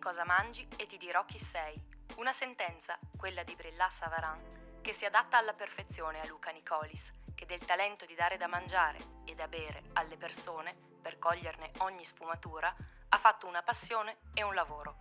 Cosa mangi e ti dirò chi sei. Una sentenza, quella di Brillat Savarin, che si adatta alla perfezione a Luca Nicolis, che del talento di dare da mangiare e da bere alle persone, per coglierne ogni sfumatura, ha fatto una passione e un lavoro.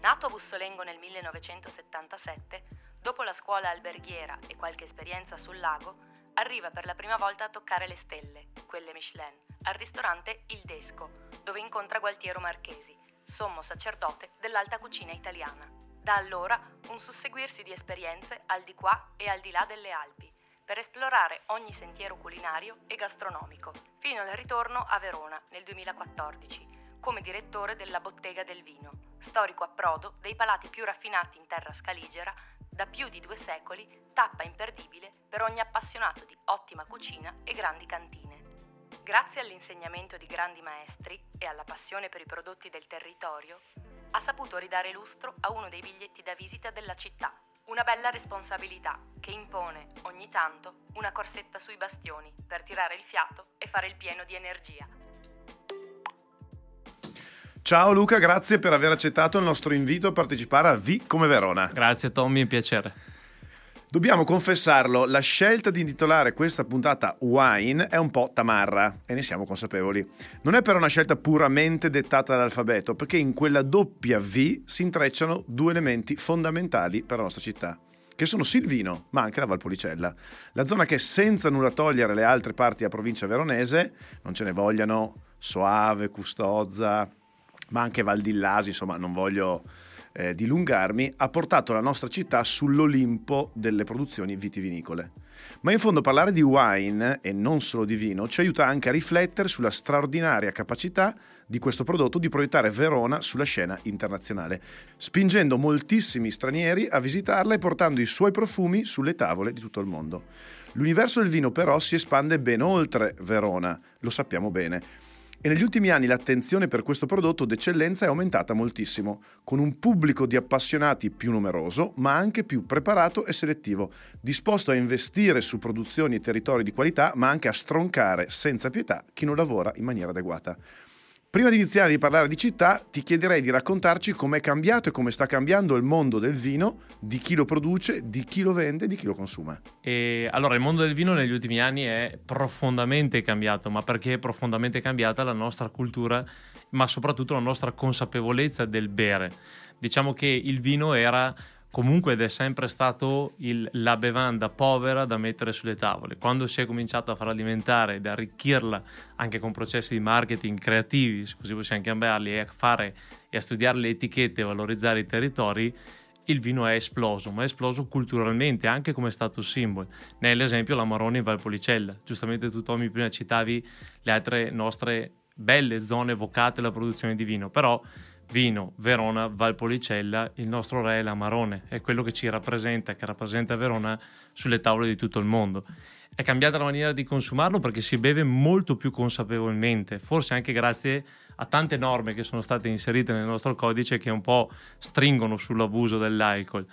Nato a Bussolengo nel 1977, dopo la scuola alberghiera e qualche esperienza sul lago, arriva per la prima volta a toccare le stelle, quelle Michelin, al ristorante Il Desco, dove incontra Gualtiero Marchesi, sommo sacerdote dell'alta cucina italiana. Da allora un susseguirsi di esperienze al di qua e al di là delle Alpi, per esplorare ogni sentiero culinario e gastronomico, fino al ritorno a Verona nel 2014, come direttore della Bottega del Vino, storico approdo dei palati più raffinati in terra scaligera da più di due secoli, tappa imperdibile per ogni appassionato di ottima cucina e grandi cantine. Grazie all'insegnamento di grandi maestri e alla passione per i prodotti del territorio, ha saputo ridare lustro a uno dei biglietti da visita della città. Una bella responsabilità che impone, ogni tanto, una corsetta sui bastioni per tirare il fiato e fare il pieno di energia. Ciao Luca, grazie per aver accettato il nostro invito a partecipare a V come Verona. Grazie Tommy, è un piacere. Dobbiamo confessarlo, la scelta di intitolare questa puntata Wine è un po' tamarra e ne siamo consapevoli. Non è però una scelta puramente dettata dall'alfabeto, perché in quella doppia V si intrecciano due elementi fondamentali per la nostra città che sono Silvino, ma anche la Valpolicella. La zona che senza nulla togliere le altre parti della provincia veronese, non ce ne vogliano Soave, Custozza, ma anche Valdillasi, insomma non voglio eh, dilungarmi, ha portato la nostra città sull'Olimpo delle produzioni vitivinicole. Ma in fondo parlare di wine e non solo di vino ci aiuta anche a riflettere sulla straordinaria capacità di questo prodotto di proiettare Verona sulla scena internazionale, spingendo moltissimi stranieri a visitarla e portando i suoi profumi sulle tavole di tutto il mondo. L'universo del vino però si espande ben oltre Verona, lo sappiamo bene e negli ultimi anni l'attenzione per questo prodotto d'eccellenza è aumentata moltissimo, con un pubblico di appassionati più numeroso, ma anche più preparato e selettivo, disposto a investire su produzioni e territori di qualità, ma anche a stroncare senza pietà chi non lavora in maniera adeguata. Prima di iniziare a parlare di città, ti chiederei di raccontarci com'è cambiato e come sta cambiando il mondo del vino, di chi lo produce, di chi lo vende e di chi lo consuma. E allora, il mondo del vino negli ultimi anni è profondamente cambiato, ma perché è profondamente cambiata la nostra cultura, ma soprattutto la nostra consapevolezza del bere. Diciamo che il vino era comunque ed è sempre stato il, la bevanda povera da mettere sulle tavole. Quando si è cominciato a farla diventare ed arricchirla anche con processi di marketing creativi, così possiamo chiamarli, e a fare e a studiare le etichette e valorizzare i territori, il vino è esploso, ma è esploso culturalmente anche come status symbol. Nell'esempio la Marone in Valpolicella. Giustamente tu Tommy prima citavi le altre nostre belle zone vocate alla produzione di vino, però vino, Verona, Valpolicella, il nostro re è l'Amarone, è quello che ci rappresenta, che rappresenta Verona sulle tavole di tutto il mondo. È cambiata la maniera di consumarlo perché si beve molto più consapevolmente, forse anche grazie a tante norme che sono state inserite nel nostro codice che un po' stringono sull'abuso dell'alcol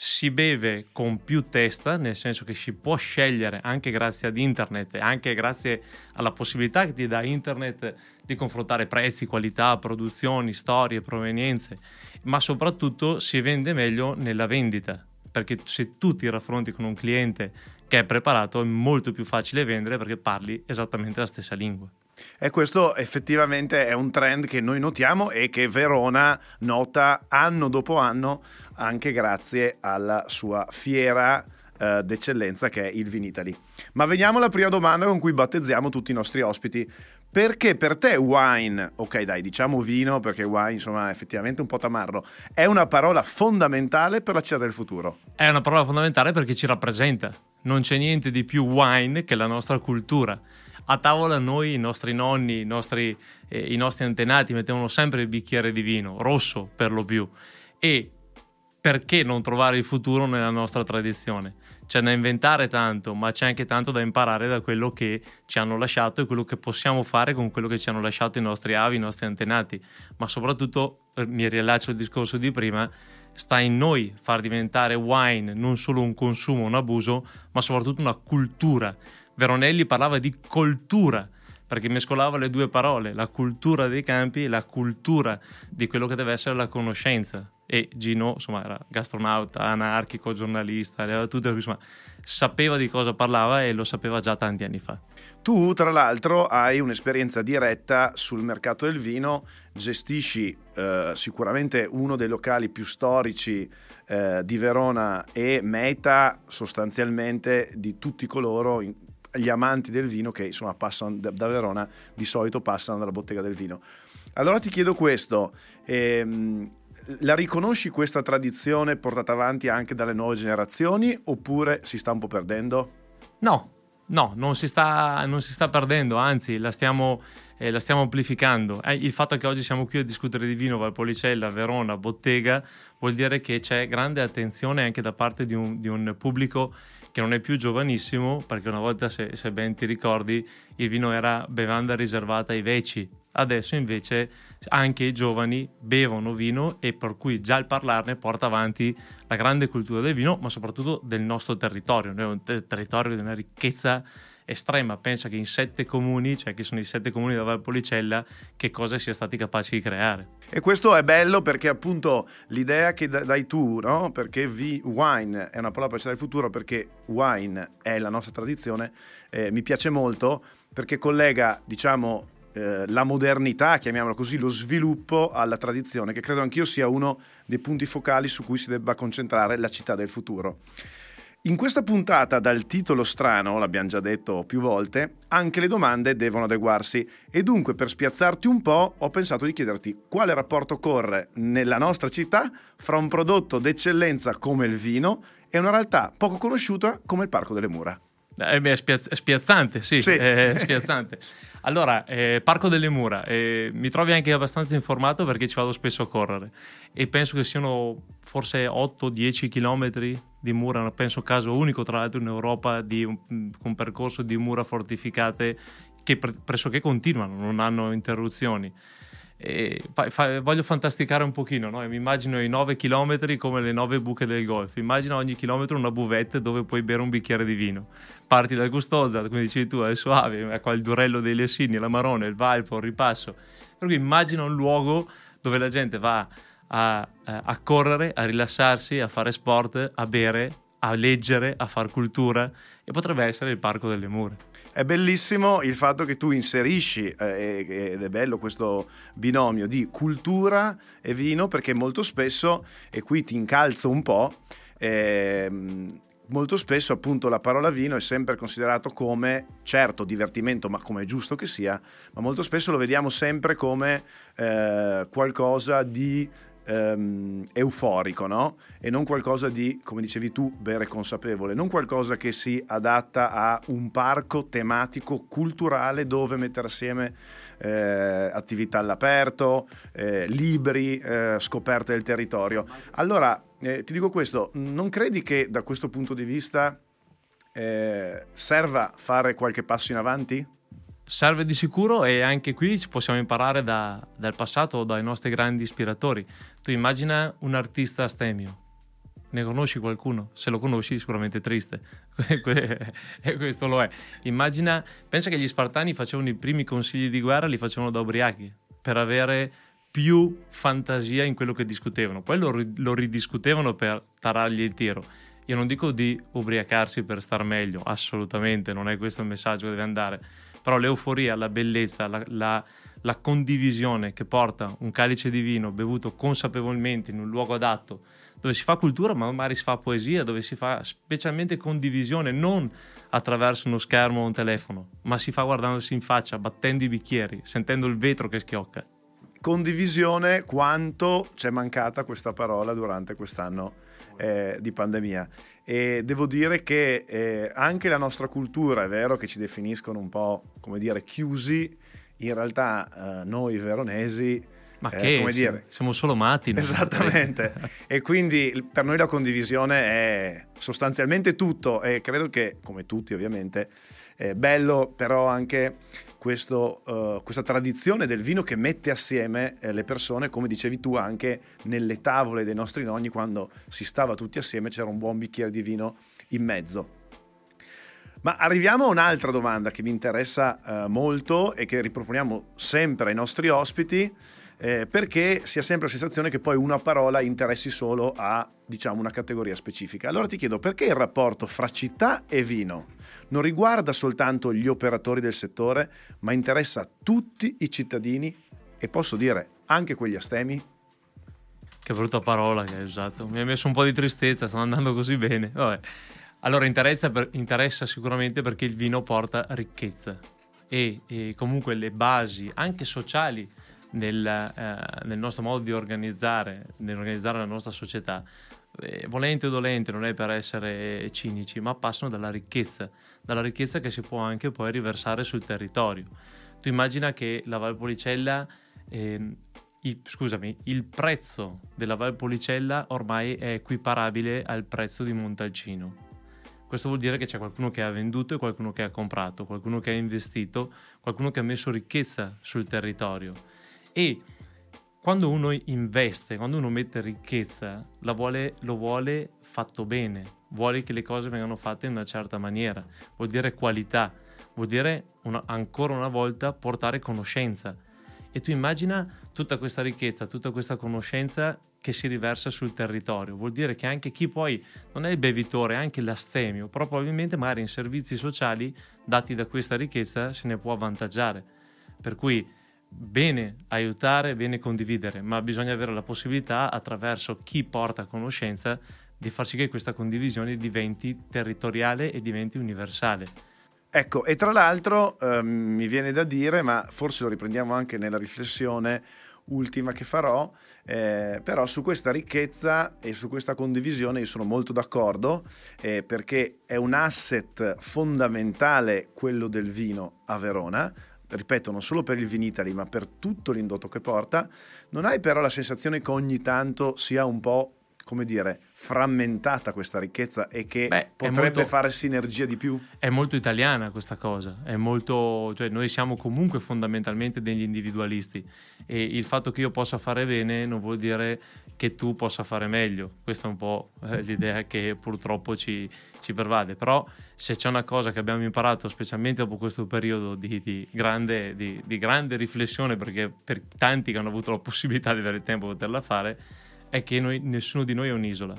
si beve con più testa, nel senso che si può scegliere anche grazie ad internet e anche grazie alla possibilità che ti dà internet di confrontare prezzi, qualità, produzioni, storie, provenienze, ma soprattutto si vende meglio nella vendita, perché se tu ti raffronti con un cliente che è preparato è molto più facile vendere perché parli esattamente la stessa lingua. E questo effettivamente è un trend che noi notiamo e che Verona nota anno dopo anno anche grazie alla sua fiera eh, d'eccellenza che è il Vinitali. Ma veniamo alla prima domanda con cui battezziamo tutti i nostri ospiti. Perché per te wine, ok dai diciamo vino perché wine insomma è effettivamente un po' tamarro, è una parola fondamentale per la città del futuro? È una parola fondamentale perché ci rappresenta. Non c'è niente di più wine che la nostra cultura a tavola noi, i nostri nonni, i nostri, eh, i nostri antenati mettevano sempre il bicchiere di vino, rosso per lo più, e perché non trovare il futuro nella nostra tradizione? C'è da inventare tanto, ma c'è anche tanto da imparare da quello che ci hanno lasciato e quello che possiamo fare con quello che ci hanno lasciato i nostri avi, i nostri antenati. Ma soprattutto, eh, mi riallaccio al discorso di prima, sta in noi far diventare wine non solo un consumo, un abuso, ma soprattutto una cultura. Veronelli parlava di cultura perché mescolava le due parole, la cultura dei campi e la cultura di quello che deve essere la conoscenza. E Gino, insomma, era gastronauta, anarchico, giornalista, aveva tutto, insomma, sapeva di cosa parlava e lo sapeva già tanti anni fa. Tu, tra l'altro, hai un'esperienza diretta sul mercato del vino, gestisci eh, sicuramente uno dei locali più storici eh, di Verona e meta sostanzialmente di tutti coloro in, gli amanti del vino che insomma passano da, Verona di solito passano dalla bottega del vino. Allora ti chiedo questo, ehm, la riconosci questa tradizione portata avanti anche dalle nuove generazioni oppure si sta un po' perdendo? No, no, non si sta, non si sta perdendo, anzi la stiamo, eh, la stiamo amplificando. Eh, il fatto che oggi siamo qui a discutere di vino Valpolicella, Verona, Bottega, vuol dire che c'è grande attenzione anche da parte di un, di un pubblico che non è più giovanissimo, perché una volta, se, se ben ti ricordi, il vino era bevanda riservata ai veci. Adesso invece anche i giovani bevono vino e per cui già il parlarne porta avanti la grande cultura del vino, ma soprattutto del nostro territorio. Noi abbiamo un territorio di una ricchezza estrema. Pensa che in sette comuni, cioè che sono i sette comuni della Valpolicella, che cosa sia stati capaci di creare. E questo è bello perché appunto l'idea che dai tu, no? perché v, wine è una parola per del futuro, perché wine è la nostra tradizione, eh, mi piace molto perché collega, diciamo, eh, la modernità, chiamiamola così, lo sviluppo alla tradizione, che credo anch'io sia uno dei punti focali su cui si debba concentrare la città del futuro. In questa puntata, dal titolo strano, l'abbiamo già detto più volte, anche le domande devono adeguarsi e dunque per spiazzarti un po' ho pensato di chiederti quale rapporto corre nella nostra città fra un prodotto d'eccellenza come il vino e una realtà poco conosciuta come il Parco delle Mura. Eh beh, spiazz- spiazzante, sì, sì. È spiazzante. Allora, eh, Parco delle Mura, eh, mi trovi anche abbastanza informato perché ci vado spesso a correre e penso che siano forse 8-10 km di mura, penso caso unico tra l'altro in Europa di un, un percorso di mura fortificate che pre- pressoché continuano, non hanno interruzioni. Fa, fa, voglio fantasticare un pochino, no? mi immagino i 9 km come le 9 buche del golf, immagina ogni chilometro una buvette dove puoi bere un bicchiere di vino. Parti dal Custoza, come dicevi tu, è Soave, ecco il Durello dei Lessini, la Marone, il Valpo, il Ripasso. Per cui immagina un luogo dove la gente va a, a correre, a rilassarsi, a fare sport, a bere, a leggere, a fare cultura e potrebbe essere il Parco delle Mura. È bellissimo il fatto che tu inserisci, eh, ed è bello questo binomio di cultura e vino, perché molto spesso, e qui ti incalzo un po', eh, molto spesso appunto la parola vino è sempre considerato come, certo, divertimento, ma come è giusto che sia, ma molto spesso lo vediamo sempre come eh, qualcosa di ehm, euforico, no? E non qualcosa di, come dicevi tu, bere consapevole, non qualcosa che si adatta a un parco tematico culturale dove mettere assieme eh, attività all'aperto, eh, libri, eh, scoperte del territorio. Allora, eh, ti dico questo, non credi che da questo punto di vista eh, serva fare qualche passo in avanti? Serve di sicuro e anche qui possiamo imparare da, dal passato o dai nostri grandi ispiratori. Tu immagina un artista astemio, ne conosci qualcuno? Se lo conosci sicuramente è triste, e questo lo è. Immagina, pensa che gli spartani facevano i primi consigli di guerra, li facevano da ubriachi, per avere più fantasia in quello che discutevano. Poi lo, lo ridiscutevano per tarargli il tiro. Io non dico di ubriacarsi per star meglio, assolutamente, non è questo il messaggio che deve andare però l'euforia, la bellezza, la, la, la condivisione che porta un calice di vino bevuto consapevolmente in un luogo adatto, dove si fa cultura, ma magari si fa poesia, dove si fa specialmente condivisione, non attraverso uno schermo o un telefono, ma si fa guardandosi in faccia, battendo i bicchieri, sentendo il vetro che schiocca. Condivisione, quanto ci è mancata questa parola durante quest'anno eh, di pandemia. E devo dire che eh, anche la nostra cultura, è vero che ci definiscono un po', come dire, chiusi, in realtà eh, noi veronesi Ma eh, che, come dire, siamo solo matti. Esattamente. e quindi per noi la condivisione è sostanzialmente tutto e credo che, come tutti ovviamente, è bello però anche questo, uh, questa tradizione del vino che mette assieme eh, le persone, come dicevi tu anche nelle tavole dei nostri nonni, quando si stava tutti assieme c'era un buon bicchiere di vino in mezzo. Ma arriviamo a un'altra domanda che mi interessa uh, molto e che riproponiamo sempre ai nostri ospiti eh, perché si ha sempre la sensazione che poi una parola interessi solo a diciamo una categoria specifica. Allora ti chiedo perché il rapporto fra città e vino non riguarda soltanto gli operatori del settore, ma interessa tutti i cittadini e posso dire anche quegli astemi? Che brutta parola che hai usato, mi ha messo un po' di tristezza, stanno andando così bene. Vabbè. Allora interessa, per, interessa sicuramente perché il vino porta ricchezza e, e comunque le basi anche sociali nel, eh, nel nostro modo di organizzare, nell'organizzare la nostra società, eh, volente o dolente, non è per essere cinici, ma passano dalla ricchezza, dalla ricchezza che si può anche poi riversare sul territorio. Tu immagina che la Valpolicella, eh, il, scusami, il prezzo della Valpolicella ormai è equiparabile al prezzo di Montalcino. Questo vuol dire che c'è qualcuno che ha venduto e qualcuno che ha comprato, qualcuno che ha investito, qualcuno che ha messo ricchezza sul territorio e quando uno investe, quando uno mette ricchezza, vuole, lo vuole fatto bene, vuole che le cose vengano fatte in una certa maniera, vuol dire qualità, vuol dire una, ancora una volta portare conoscenza. E tu immagina tutta questa ricchezza, tutta questa conoscenza che si riversa sul territorio. Vuol dire che anche chi poi non è il bevitore, anche l'astemio, però probabilmente magari in servizi sociali dati da questa ricchezza se ne può avvantaggiare. Per cui bene aiutare, bene condividere, ma bisogna avere la possibilità attraverso chi porta conoscenza di far sì che questa condivisione diventi territoriale e diventi universale. Ecco, e tra l'altro eh, mi viene da dire, ma forse lo riprendiamo anche nella riflessione ultima che farò, eh, però su questa ricchezza e su questa condivisione io sono molto d'accordo eh, perché è un asset fondamentale quello del vino a Verona, ripeto, non solo per il Vinitali, ma per tutto l'indotto che porta, non hai però la sensazione che ogni tanto sia un po' come dire, frammentata questa ricchezza e che Beh, potrebbe molto, fare sinergia di più? È molto italiana questa cosa, è molto, cioè noi siamo comunque fondamentalmente degli individualisti e il fatto che io possa fare bene non vuol dire che tu possa fare meglio, questa è un po' eh, l'idea che purtroppo ci, ci pervade, però se c'è una cosa che abbiamo imparato, specialmente dopo questo periodo di, di, grande, di, di grande riflessione, perché per tanti che hanno avuto la possibilità di avere il tempo di poterla fare, è che noi, nessuno di noi è un'isola.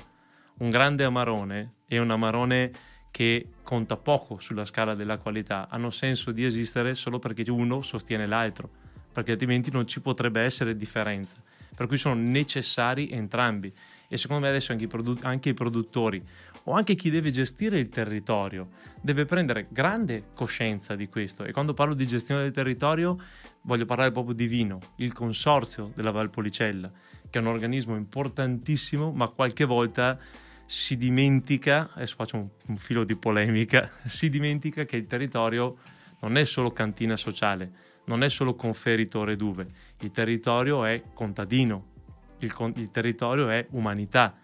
Un grande amarone e un amarone che conta poco sulla scala della qualità hanno senso di esistere solo perché uno sostiene l'altro, perché altrimenti non ci potrebbe essere differenza. Per cui sono necessari entrambi e secondo me adesso anche i, produ- anche i produttori o anche chi deve gestire il territorio deve prendere grande coscienza di questo e quando parlo di gestione del territorio voglio parlare proprio di vino, il consorzio della Valpolicella che è un organismo importantissimo, ma qualche volta si dimentica, adesso faccio un, un filo di polemica, si dimentica che il territorio non è solo cantina sociale, non è solo conferitore d'uve, il territorio è contadino, il, il territorio è umanità.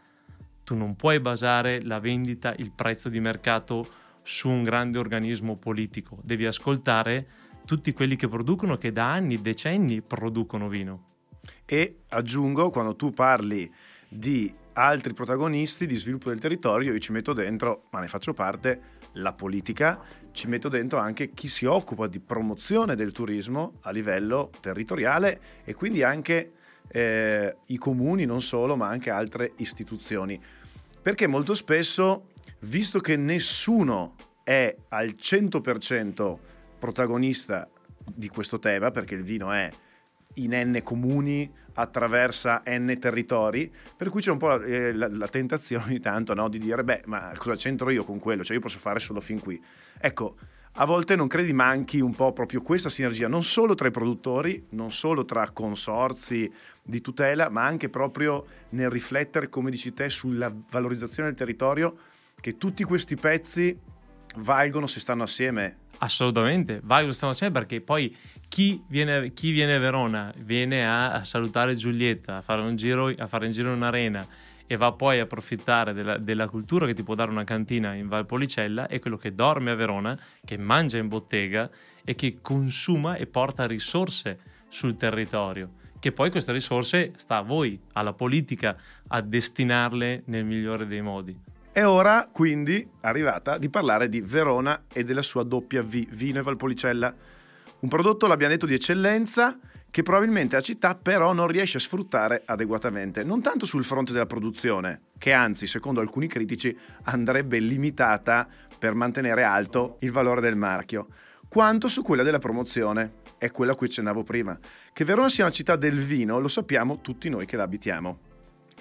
Tu non puoi basare la vendita, il prezzo di mercato su un grande organismo politico, devi ascoltare tutti quelli che producono, che da anni, decenni producono vino. E aggiungo, quando tu parli di altri protagonisti di sviluppo del territorio, io ci metto dentro, ma ne faccio parte, la politica, ci metto dentro anche chi si occupa di promozione del turismo a livello territoriale e quindi anche eh, i comuni, non solo, ma anche altre istituzioni. Perché molto spesso, visto che nessuno è al 100% protagonista di questo tema, perché il vino è in n comuni, attraversa n territori, per cui c'è un po' la, eh, la, la tentazione ogni tanto no, di dire, beh, ma cosa c'entro io con quello? Cioè io posso fare solo fin qui. Ecco, a volte non credi manchi un po' proprio questa sinergia, non solo tra i produttori, non solo tra consorzi di tutela, ma anche proprio nel riflettere, come dici te, sulla valorizzazione del territorio, che tutti questi pezzi valgono se stanno assieme Assolutamente, valgono se stanno assieme perché poi chi viene, chi viene, a Verona viene a, a, salutare Giulietta, a fare giro, a fare un giro in arena e va poi a approfittare della, della, cultura che ti può dare una cantina in Valpolicella è quello che dorme a Verona, che mangia in bottega e che consuma e porta risorse sul territorio. Che poi queste risorse sta a voi, alla politica, a destinarle nel migliore dei modi. È ora, quindi, arrivata di parlare di Verona e della sua doppia V, vino e Valpolicella. Un prodotto, l'abbiamo detto, di eccellenza che probabilmente la città però non riesce a sfruttare adeguatamente, non tanto sul fronte della produzione, che anzi, secondo alcuni critici, andrebbe limitata per mantenere alto il valore del marchio, quanto su quella della promozione. È quella a cui accennavo prima. Che Verona sia una città del vino lo sappiamo tutti noi che la abitiamo.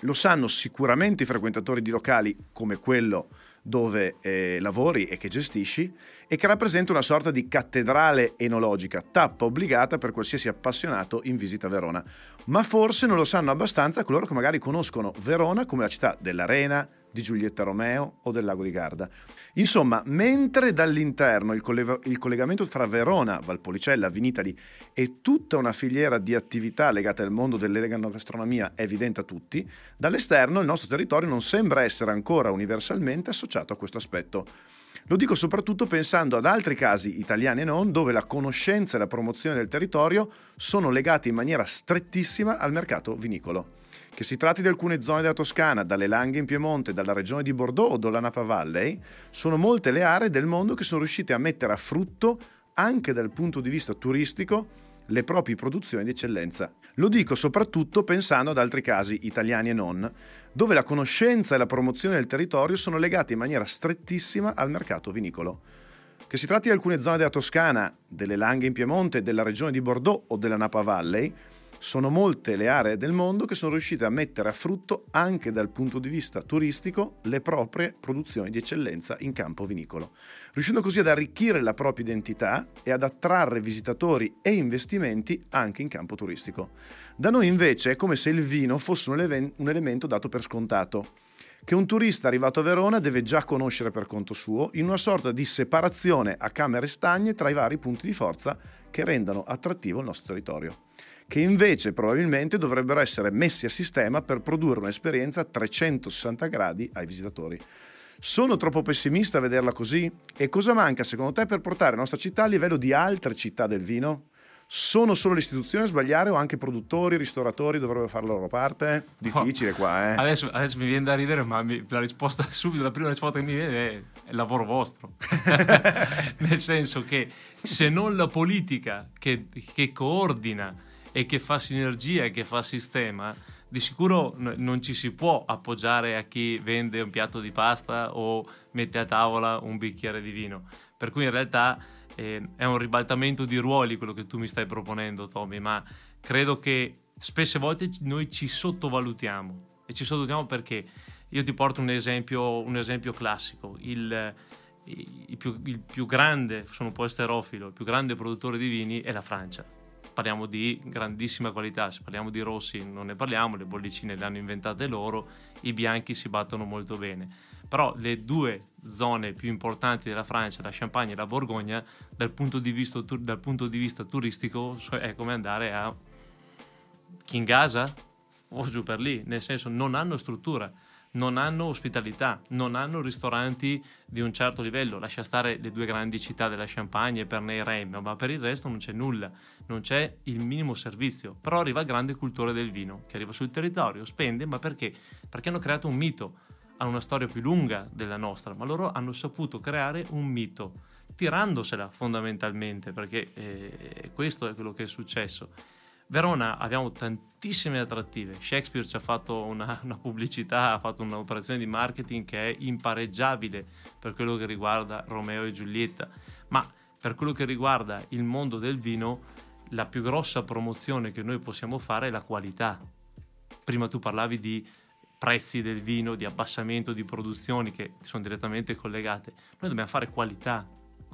Lo sanno sicuramente i frequentatori di locali come quello dove eh, lavori e che gestisci e che rappresenta una sorta di cattedrale enologica, tappa obbligata per qualsiasi appassionato in visita a Verona. Ma forse non lo sanno abbastanza coloro che magari conoscono Verona come la città dell'arena, di Giulietta Romeo o del lago di Garda. Insomma, mentre dall'interno il, collega- il collegamento fra Verona, Valpolicella, Vinitali e tutta una filiera di attività legate al mondo dell'enogastronomia è evidente a tutti, dall'esterno il nostro territorio non sembra essere ancora universalmente associato a questo aspetto. Lo dico soprattutto pensando ad altri casi italiani e non, dove la conoscenza e la promozione del territorio sono legate in maniera strettissima al mercato vinicolo. Che si tratti di alcune zone della Toscana, dalle Langhe in Piemonte, dalla regione di Bordeaux o dalla Napa Valley, sono molte le aree del mondo che sono riuscite a mettere a frutto, anche dal punto di vista turistico, le proprie produzioni di eccellenza. Lo dico soprattutto pensando ad altri casi, italiani e non, dove la conoscenza e la promozione del territorio sono legate in maniera strettissima al mercato vinicolo. Che si tratti di alcune zone della Toscana, delle Langhe in Piemonte, della regione di Bordeaux o della Napa Valley, sono molte le aree del mondo che sono riuscite a mettere a frutto anche dal punto di vista turistico le proprie produzioni di eccellenza in campo vinicolo, riuscendo così ad arricchire la propria identità e ad attrarre visitatori e investimenti anche in campo turistico. Da noi invece è come se il vino fosse un, ele- un elemento dato per scontato che un turista arrivato a Verona deve già conoscere per conto suo, in una sorta di separazione a camere stagne tra i vari punti di forza che rendano attrattivo il nostro territorio che invece probabilmente dovrebbero essere messi a sistema per produrre un'esperienza a 360 gradi ai visitatori. Sono troppo pessimista a vederla così? E cosa manca secondo te per portare la nostra città a livello di altre città del vino? Sono solo le istituzioni a sbagliare o anche produttori, ristoratori dovrebbero fare la loro parte? Difficile qua, eh. Adesso, adesso mi viene da ridere, ma mi, la risposta subito, la prima risposta che mi viene è il lavoro vostro. Nel senso che se non la politica che, che coordina e che fa sinergia e che fa sistema, di sicuro non ci si può appoggiare a chi vende un piatto di pasta o mette a tavola un bicchiere di vino. Per cui in realtà eh, è un ribaltamento di ruoli quello che tu mi stai proponendo, Tommy, ma credo che spesse volte noi ci sottovalutiamo. E ci sottovalutiamo perché io ti porto un esempio, un esempio classico. Il, il, più, il più grande, sono un po' esterofilo, il più grande produttore di vini è la Francia parliamo di grandissima qualità, se parliamo di rossi non ne parliamo, le bollicine le hanno inventate loro, i bianchi si battono molto bene. Però le due zone più importanti della Francia, la Champagne e la Borgogna, dal punto di vista, dal punto di vista turistico è come andare a Kinghasa o giù per lì, nel senso non hanno struttura non hanno ospitalità, non hanno ristoranti di un certo livello. Lascia stare le due grandi città della Champagne, Pernay e Reims, ma per il resto non c'è nulla, non c'è il minimo servizio. Però arriva il grande cultore del vino che arriva sul territorio, spende, ma perché? Perché hanno creato un mito. Hanno una storia più lunga della nostra, ma loro hanno saputo creare un mito, tirandosela fondamentalmente, perché eh, questo è quello che è successo Verona abbiamo tantissime attrattive. Shakespeare ci ha fatto una, una, pubblicità, ha fatto un'operazione di marketing che è impareggiabile per quello che riguarda Romeo e Giulietta, ma per quello che riguarda il mondo del vino, la più grossa promozione che noi possiamo fare è la qualità. Prima tu parlavi di prezzi del vino, di abbassamento di produzioni che sono direttamente collegate. Noi dobbiamo fare qualità,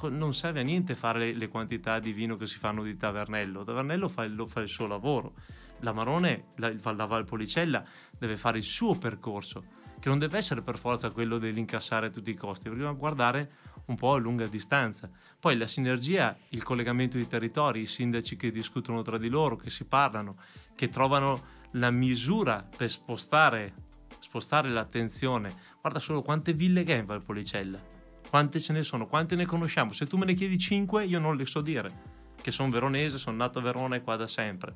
non serve a niente fare le, quantità di vino che si fanno di Tavernello. Tavernello fa il, fa il suo lavoro. La Marone, la, la Valpolicella, deve fare il suo percorso, che non deve essere per forza quello dell'incassare tutti i costi, dobbiamo guardare un po' a lunga distanza. Poi la sinergia, il collegamento di territori, i sindaci che discutono tra di loro, che si parlano, che trovano la misura per spostare, spostare l'attenzione. Guarda solo quante ville che è in Valpolicella, quante ce ne sono, quante ne conosciamo. Se tu me ne chiedi 5, io non le so dire, che sono veronese, sono nato a Verona e qua da sempre.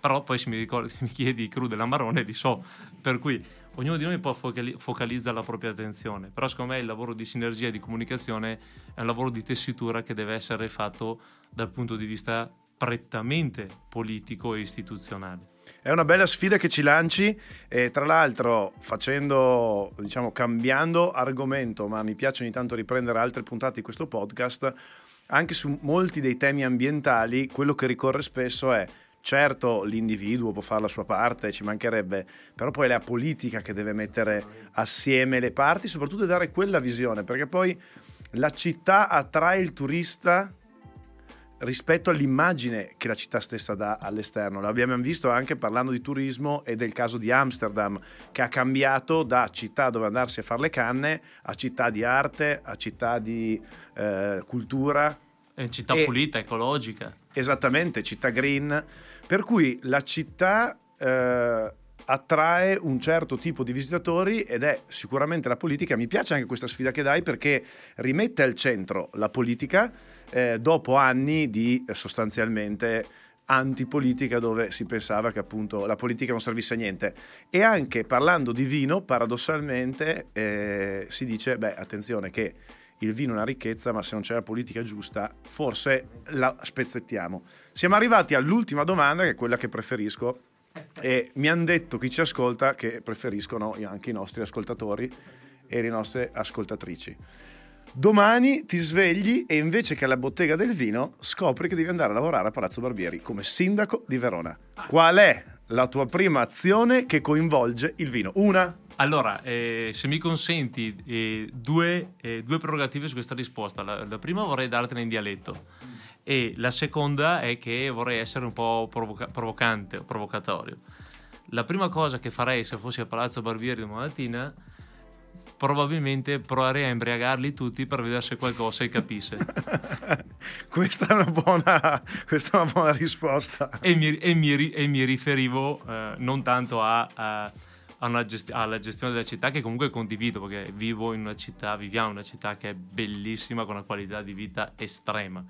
Però poi se mi, ricordi, mi chiedi Cru della Marone li so, per cui ognuno di noi poi focalizza la propria attenzione, però secondo me il lavoro di sinergia e di comunicazione è un lavoro di tessitura che deve essere fatto dal punto di vista prettamente politico e istituzionale. È una bella sfida che ci lanci e tra l'altro facendo, diciamo, cambiando argomento, ma mi piace ogni tanto riprendere altre puntate di questo podcast, anche su molti dei temi ambientali, quello che ricorre spesso è Certo, l'individuo può fare la sua parte, ci mancherebbe, però poi è la politica che deve mettere assieme le parti, soprattutto dare quella visione, perché poi la città attrae il turista rispetto all'immagine che la città stessa dà all'esterno. L'abbiamo visto anche parlando di turismo e del caso di Amsterdam, che ha cambiato da città dove andarsi a fare le canne a città di arte, a città di eh, cultura. È città e, pulita, ecologica. Esattamente, città green. Per cui la città eh, attrae un certo tipo di visitatori ed è sicuramente la politica. Mi piace anche questa sfida che dai perché rimette al centro la politica eh, dopo anni di eh, sostanzialmente antipolitica dove si pensava che appunto la politica non servisse a niente e anche parlando di vino paradossalmente eh, si dice beh attenzione che il vino è una ricchezza, ma se non c'è la politica giusta, forse la spezzettiamo. Siamo arrivati all'ultima domanda, che è quella che preferisco, e mi hanno detto chi ci ascolta che preferiscono anche i nostri ascoltatori e le nostre ascoltatrici. Domani ti svegli e invece che alla bottega del vino scopri che devi andare a lavorare a Palazzo Barbieri come sindaco di Verona. Qual è la tua prima azione che coinvolge il vino? Una, allora, eh, se mi consenti, eh, due, eh, due, prerogative su questa risposta. La, la, prima vorrei dartela in dialetto e la seconda è che vorrei essere un po' provoca- provocante o provocatorio. La prima cosa che farei se fossi a Palazzo Barbieri domani mattina probabilmente proverei a imbriagarli tutti per vedere se qualcosa si capisse. questa, è una buona, questa è una buona risposta. E mi, e mi, e mi riferivo eh, non tanto a, a gesti- alla gestione della città che comunque condivido perché vivo in una città, viviamo in una città che è bellissima con una qualità di vita estrema.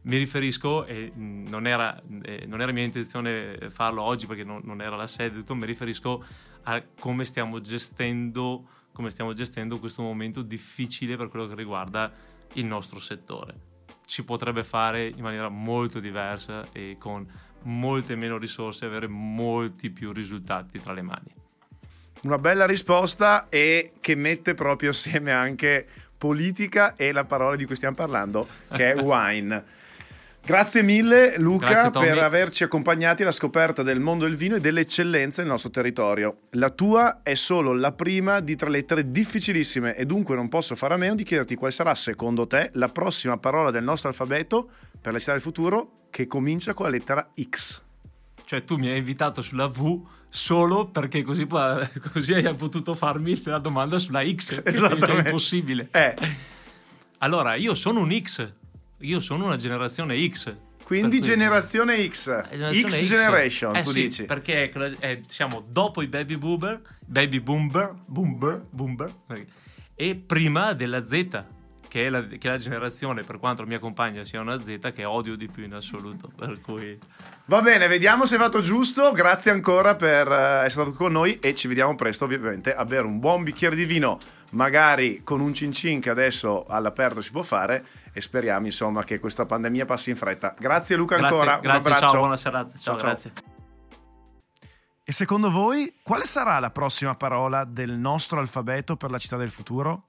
Mi riferisco, e non era, eh, non era mia intenzione farlo oggi perché non, non era la sede, tutto, mi riferisco a come stiamo gestendo come stiamo gestendo questo momento difficile per quello che riguarda il nostro settore. Si potrebbe fare in maniera molto diversa e con molte meno risorse avere molti più risultati tra le mani. Una bella risposta e che mette proprio assieme anche politica e la parola di cui stiamo parlando, che è wine. Grazie mille Luca Grazie, per averci accompagnati alla scoperta del mondo del vino e delle eccellenze nel nostro territorio. La tua è solo la prima di tre lettere difficilissime e dunque non posso fare a meno di chiederti quale sarà secondo te la prossima parola del nostro alfabeto per la città del futuro che comincia con la lettera X. Cioè tu mi hai invitato sulla V solo perché così, così hai potuto farmi la domanda sulla X. Esattamente. È impossibile. Eh. Allora, io sono un X. Io sono una generazione X. Quindi generazione X. Generazione X, X, Generation, eh tu sì, dici. Perché eh, siamo dopo i baby boomer, baby boomer, boomer, boomer, e prima della Z che è, la, che è la generazione, per quanto la mia compagna sia una Z, che odio di più in assoluto. Per cui... Va bene, vediamo se è fatto giusto. Grazie ancora per eh, essere stato con noi e ci vediamo presto, ovviamente, a bere un buon bicchiere di vino, magari con un cin cin che adesso all'aperto si può fare e speriamo insomma che questa pandemia passi in fretta. Grazie Luca grazie, ancora. Grazie, ciao, buona serata. Ciao, ciao, grazie. E secondo voi quale sarà la prossima parola del nostro alfabeto per la città del futuro?